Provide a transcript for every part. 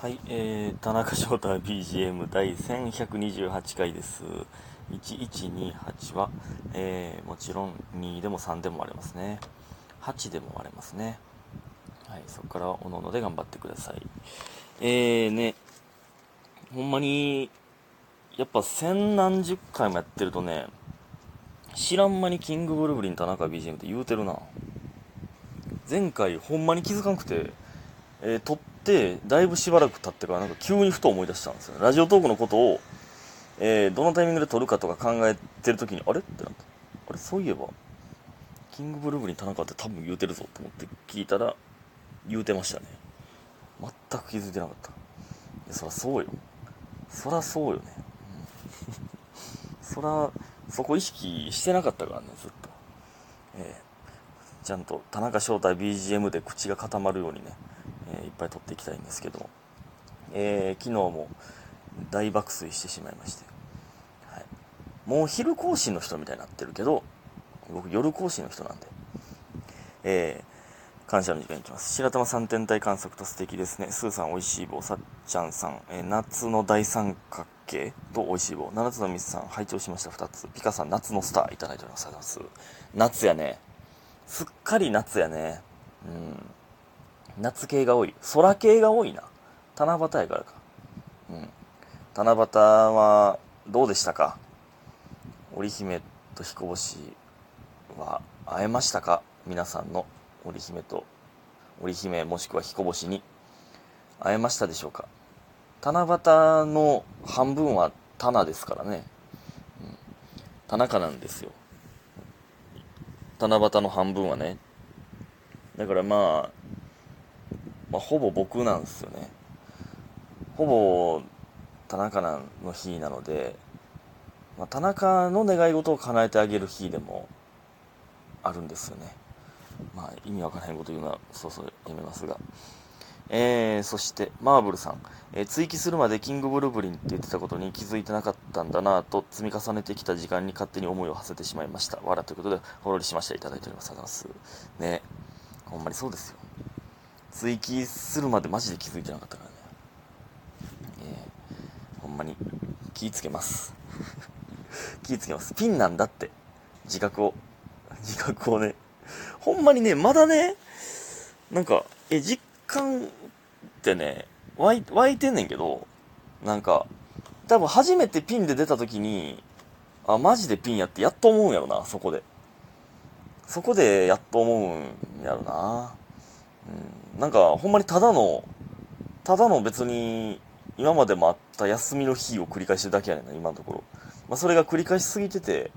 はい、えー、田中翔太 BGM 第1128回です。1128は、えー、もちろん2でも3でも割れますね。8でも割れますね。はい、そこからおのおので頑張ってください。えーね、ほんまに、やっぱ千何十回もやってるとね、知らん間にキングブルブリン田中 BGM って言うてるな。前回ほんまに気づかんくて、えー撮ってだいぶしばらく経ってからなんか急にふと思い出したんですよね。ラジオトークのことを、えーどのタイミングで撮るかとか考えてる時にあれ？ってなったあれそういえばキングブルーブリン田中って多分言うてるぞと思って聞いたら言うてましたね。全く気づいてなかった。いやそらそうよ。そらそうよね、うん。そらそこ意識してなかったからねずっと。えーちゃんと田中翔太 BGM で口が固まるようにね、えーいっぱい撮っていきたいんですけど、えー昨日も大爆睡してしまいまして、はい、もう昼更新の人みたいになってるけど僕夜更新の人なんで、えー感謝の時間いきます。白玉三天体観測と素敵ですね。スーさんおいしい棒さっちゃんさん、えー夏の大三角形とおいしい棒七つのミスさん拝聴しました。2つ。ピカさん夏のスターいただいております。夏やね。すっかり夏やね。うん。夏系が多い。空系が多いな。七夕やからか。うん。七夕はどうでしたか？織姫と彦星は会えましたか？皆さんの織姫と織姫もしくは彦星に会えましたでしょうか？七夕の半分は棚ですからね。うん。田中なんですよ。七夕の半分はねだからまあ、まあ、ほぼ僕なんですよね。ほぼ田中の日なので、まあ、田中の願い事を叶えてあげる日でもあるんですよね。まあ意味わからへんこと言うのはそうそうやめますが。えー、そしてマーブルさん、えー追記するまでキングブルブリンって言ってたことに気づいてなかったんだなと積み重ねてきた時間に勝手に思いを馳せてしまいました。わらということでほろりしました。いただいております。ありがとうございます。ね。ほんまにそうですよ。追記するまでマジで気づいてなかったからね。えーほんまに気ぃつけます。気ぃつけます。ピンなんだって。自覚を。自覚をね。ほんまにねまだねなんかえ実感ってね湧い湧いてんねんけどなんか多分初めてピンで出た時にあマジでピンやってやっと思うんやろなそこで。そこでやっと思うんやろな。うん。なんかほんまにただのただの別に今までもあった休みの日を繰り返してるだけやねんな今のところ、まあ、それが繰り返しすぎてて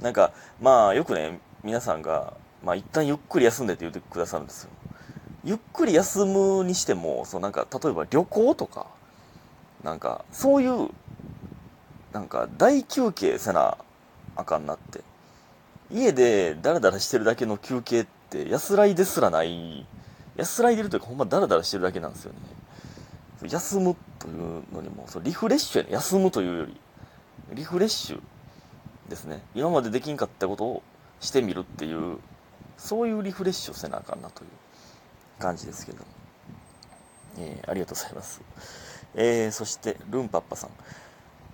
なんかまあよくね皆さんが、まあ、一旦ゆっくり休んでって言ってくださるんですよ。ゆっくり休むにしてもそうなんか例えば旅行とかなんかそういうなんか大休憩せなあかんなって。家でダラダラしてるだけの休憩って安らいですらない安らいでるというかほんまダラダラしてるだけなんですよね。休むというのにもそリフレッシュやね。休むというよりリフレッシュですね。今までできんかったことをしてみるっていうそういうリフレッシュをせなあかんなという感じですけど、えーありがとうございます、えーそしてルンパッパさん。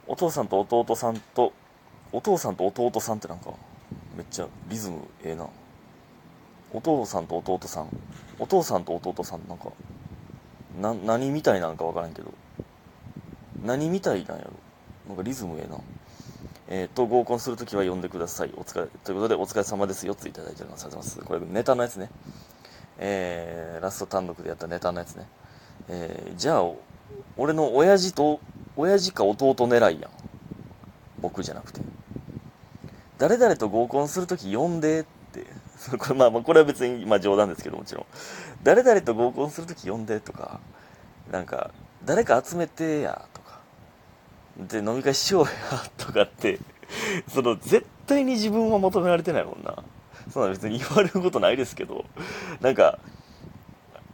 お父さんと弟さんとお父さんと弟さんってなんかめっちゃリズムええな。お父さんと弟さん。お父さんと弟さんなんかな何みたいなんかわからんけど。何みたいなんやろ。なんかリズムええな。えー、と合コンするときは呼んでください。お疲れということでお疲れ様ですよっていただいております。ありがとうございます。これネタのやつね。えーラスト単独でやったネタのやつね、えーじゃあ俺の親父と親父か弟狙いやん。僕じゃなくて。誰々と合コンするとき呼んでってこれまあこれは別にまあ冗談ですけどもちろん。誰々と合コンするとき呼んでとかなんか誰か集めてやとかで飲み会しようやとかってその絶対に自分は求められてないもんな。そんな別に言われることないですけどなんか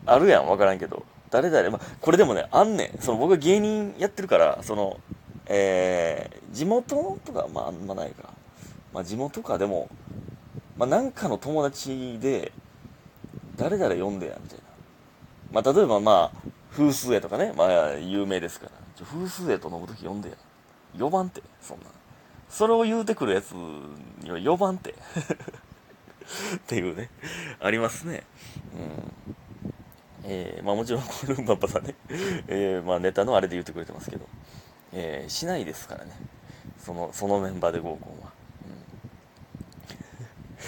あるやん分からんけど。誰々、まあ、これでもねあんねん。その僕が芸人やってるからそのえー地元とかまああんまないか、まあ、地元かでも、まあ、なんかの友達で誰々呼んでやみたいなまあ例えばまあ風数へとかね、まあ、有名ですから。ちょ風数へと飲むとき呼んでや。4番って、そんな。それを言うてくるやつには4番って。っていうね、ありますね。うん。えー、まあもちろん、このルンバッパさんね、えー、まあネタのあれで言ってくれてますけど、えー、しないですからね。その、そのメンバーで合コンは。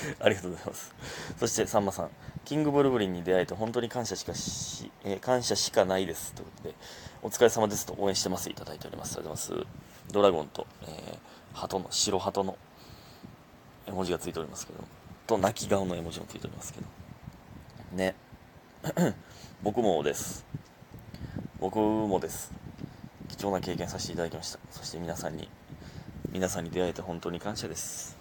ありがとうございます。そして、さんまさん。キングブルブリンに出会えて本当に感謝しかし、えー、感謝しかないです。ということで、お疲れ様ですと応援してますいただいております。ありがとうございます。ドラゴンと、えー、鳩の、白鳩の絵文字がついておりますけど、と泣き顔の絵文字もついておりますけど。ね。僕もです。僕もです。貴重な経験させていただきました。そして皆さんに、皆さんに出会えて本当に感謝です。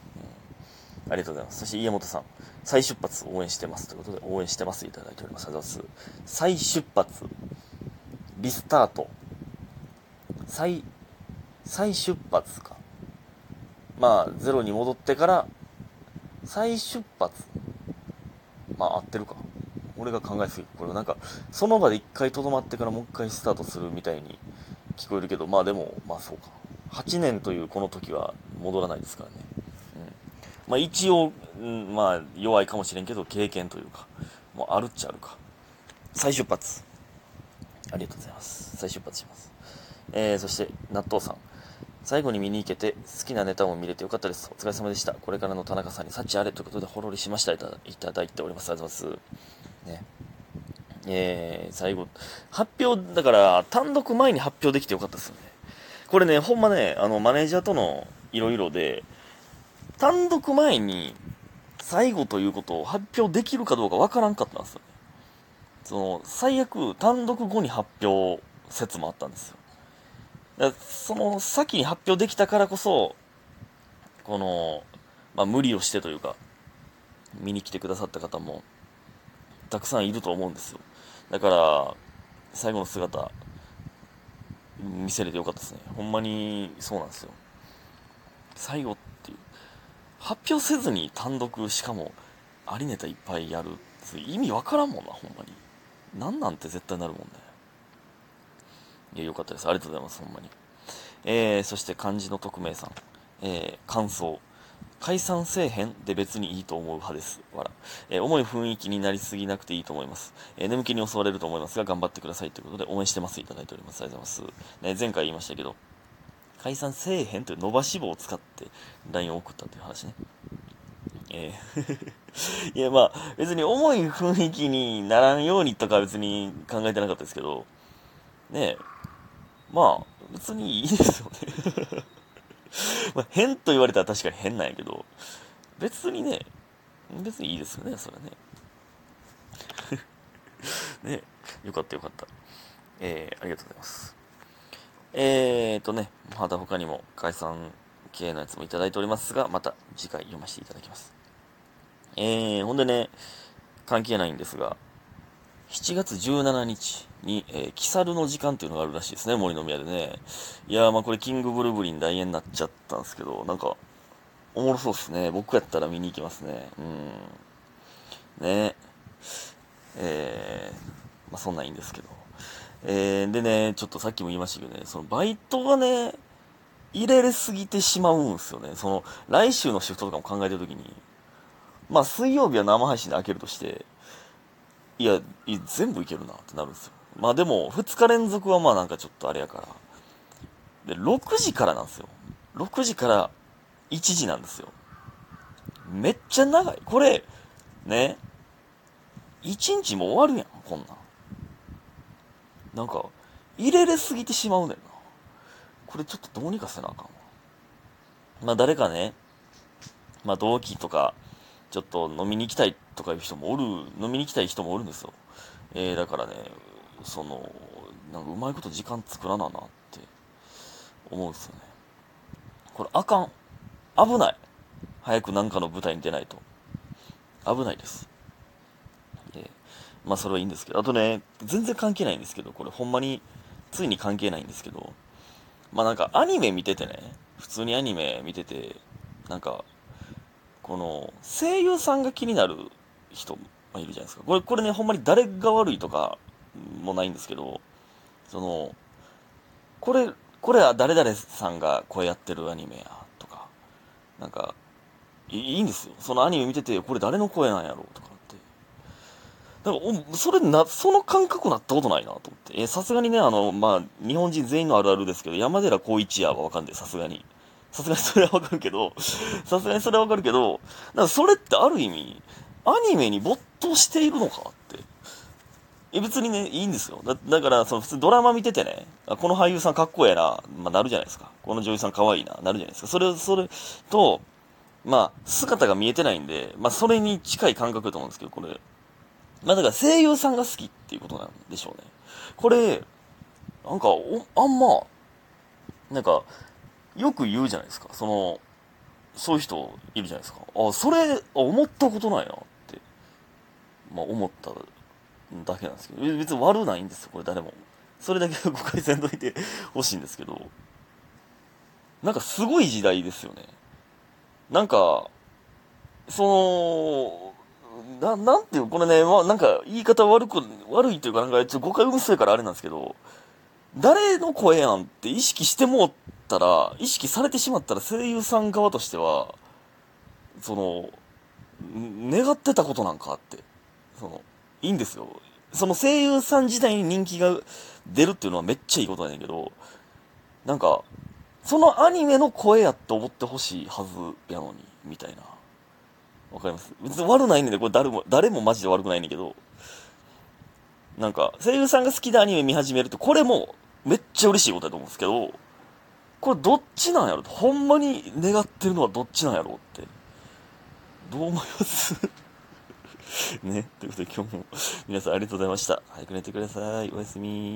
ありがとうございます。そして家元さん、再出発応援してますということで、応援してますいただいております。ありがとうございます。再出発、リスタート、再、再出発か。まあ、ゼロに戻ってから、再出発。まあ、合ってるか。俺が考えすぎこれなんか、その場で一回とどまってからもう一回スタートするみたいに聞こえるけど、まあでも、まあそうか。8年というこの時は戻らないですからね。まあ一応、うん、まあ弱いかもしれんけど、経験というか、もうあるっちゃあるか。再出発。ありがとうございます。再出発します。えー、そして、納豆さん。最後に見に行けて好きなネタも見れてよかったです。お疲れ様でした。これからの田中さんに幸あれということでほろりしましたいただいております。ありがとうございます。ね。えー、最後、発表、だから単独前に発表できてよかったですよね。これね、ほんまね、あの、マネージャーとのいろいろで、単独前に最後ということを発表できるかどうかわからんかったんですよね。その、最悪単独後に発表説もあったんですよ。その先に発表できたからこそ、この、まあ、無理をしてというか、見に来てくださった方も、たくさんいると思うんですよ。だから、最後の姿、見せれてよかったですね。ほんまに、そうなんですよ。最後っ、発表せずに単独、しかも、ありネタいっぱいやるって。意味わからんもんな、ほんまに。なんなんて絶対なるもんね。いや、よかったです。ありがとうございます、ほんまに。えー、そして漢字の匿名さん。えー、感想。解散せえへんで別にいいと思う派です。わら。えー、重い雰囲気になりすぎなくていいと思います。えー、眠気に襲われると思いますが、頑張ってくださいということで応援してます。いただいております。ありがとうございます。ね、前回言いましたけど、解散せえへんという伸ばし棒を使って LINE を送ったという話ね。えー いや、まあ、別に重い雰囲気にならんようにとか別に考えてなかったですけど、ねえまあ、別にいいですよね まあ、変と言われたら確かに変なんやけど、別にね、別にいいですよね、それね。ね、よかったよかった。えー、ありがとうございます。えーとね、まだ他にも解散系のやつもいただいておりますが、また次回読ませていただきます。えー、ほんでね、関係ないんですが、7月17日に、えー、キサルの時間っていうのがあるらしいですね、森の宮でね。いやー、まあこれキングブルブリン大演になっちゃったんですけど、なんか、おもろそうっすね。僕やったら見に行きますね。うん。ねえー、まあそんなんいいんですけど。えー、でね、ちょっとさっきも言いましたけどね、そのバイトがね、入れれすぎてしまうんすよね。その、来週のシフトとかも考えてるときに、まあ水曜日は生配信で開けるとして、いや、全部いけるなってなるんですよ。まあでも、2日連続はまあなんかちょっとあれやから。で、6時からなんですよ。6時から1時なんですよ。めっちゃ長い。これ、ね、1日も終わるやん、こんなん。なんか、入れれすぎてしまうねんな。これちょっとどうにかせなあかんわ。まあ誰かね、まあ同期とか、ちょっと飲みに行きたいとかいう人もおる、飲みに行きたい人もおるんですよ。えー、だからね、その、なんかうまいこと時間作らななって思うんですよね。これあかん。危ない。早くなんかの舞台に出ないと。危ないです。まあそれはいいんですけど、あとね、全然関係ないんですけど、これほんまに、ついに関係ないんですけど、まあなんかアニメ見ててね、普通にアニメ見てて、なんか、この声優さんが気になる人いるじゃないですか。これ、これね、ほんまに誰が悪いとかもないんですけど、その、これ、これは誰々さんが声やってるアニメや、とか、なんか、いいんですよ。そのアニメ見てて、これ誰の声なんやろうとか。だから、それな、その感覚なったことないなと思って。え、さすがにね、あの、まあ、日本人全員のあるあるですけど、山寺宏一やはわかんない、さすがに。さすがにそれはわかるけど、さすがにそれはわかるけど、だからそれってある意味、アニメに没頭しているのかって。え、別にね、いいんですよ。だだから、その普通ドラマ見ててね、あこの俳優さんかっこええな、まあ、なるじゃないですか。この女優さんかわいいな、なるじゃないですか。それ、それと、まあ、姿が見えてないんで、まあ、それに近い感覚だと思うんですけど、これ。まあ、だから声優さんが好きっていうことなんでしょうね。これ、なんか、おあんま、なんか、よく言うじゃないですか。その、そういう人いるじゃないですか。あ、それ、思ったことないなって、まあ、思っただけなんですけど、別に悪ないんですよ、これ誰も。それだけ 誤解せんといてほしいんですけど、なんかすごい時代ですよね。なんか、その、な、なんていう、これね、まあなんか言い方悪く、悪いというかなんかちょっと誤解うるせえからあれなんですけど、誰の声やんって意識してもったら、意識されてしまったら声優さん側としては、その、願ってたことなんかって、その、いいんですよ。その声優さん自体に人気が出るっていうのはめっちゃいいことなんやけど、なんか、そのアニメの声やって思ってほしいはずやのに、みたいな。わかります別に悪ないんで、これ誰も、誰もマジで悪くないねんけど、なんか、声優さんが好きでアニメ見始めると、これもめっちゃ嬉しいことだと思うんですけど、これどっちなんやろほんまに願ってるのはどっちなんやろって。どう思います？ね？ということで今日も皆さんありがとうございました。早く寝てください。おやすみ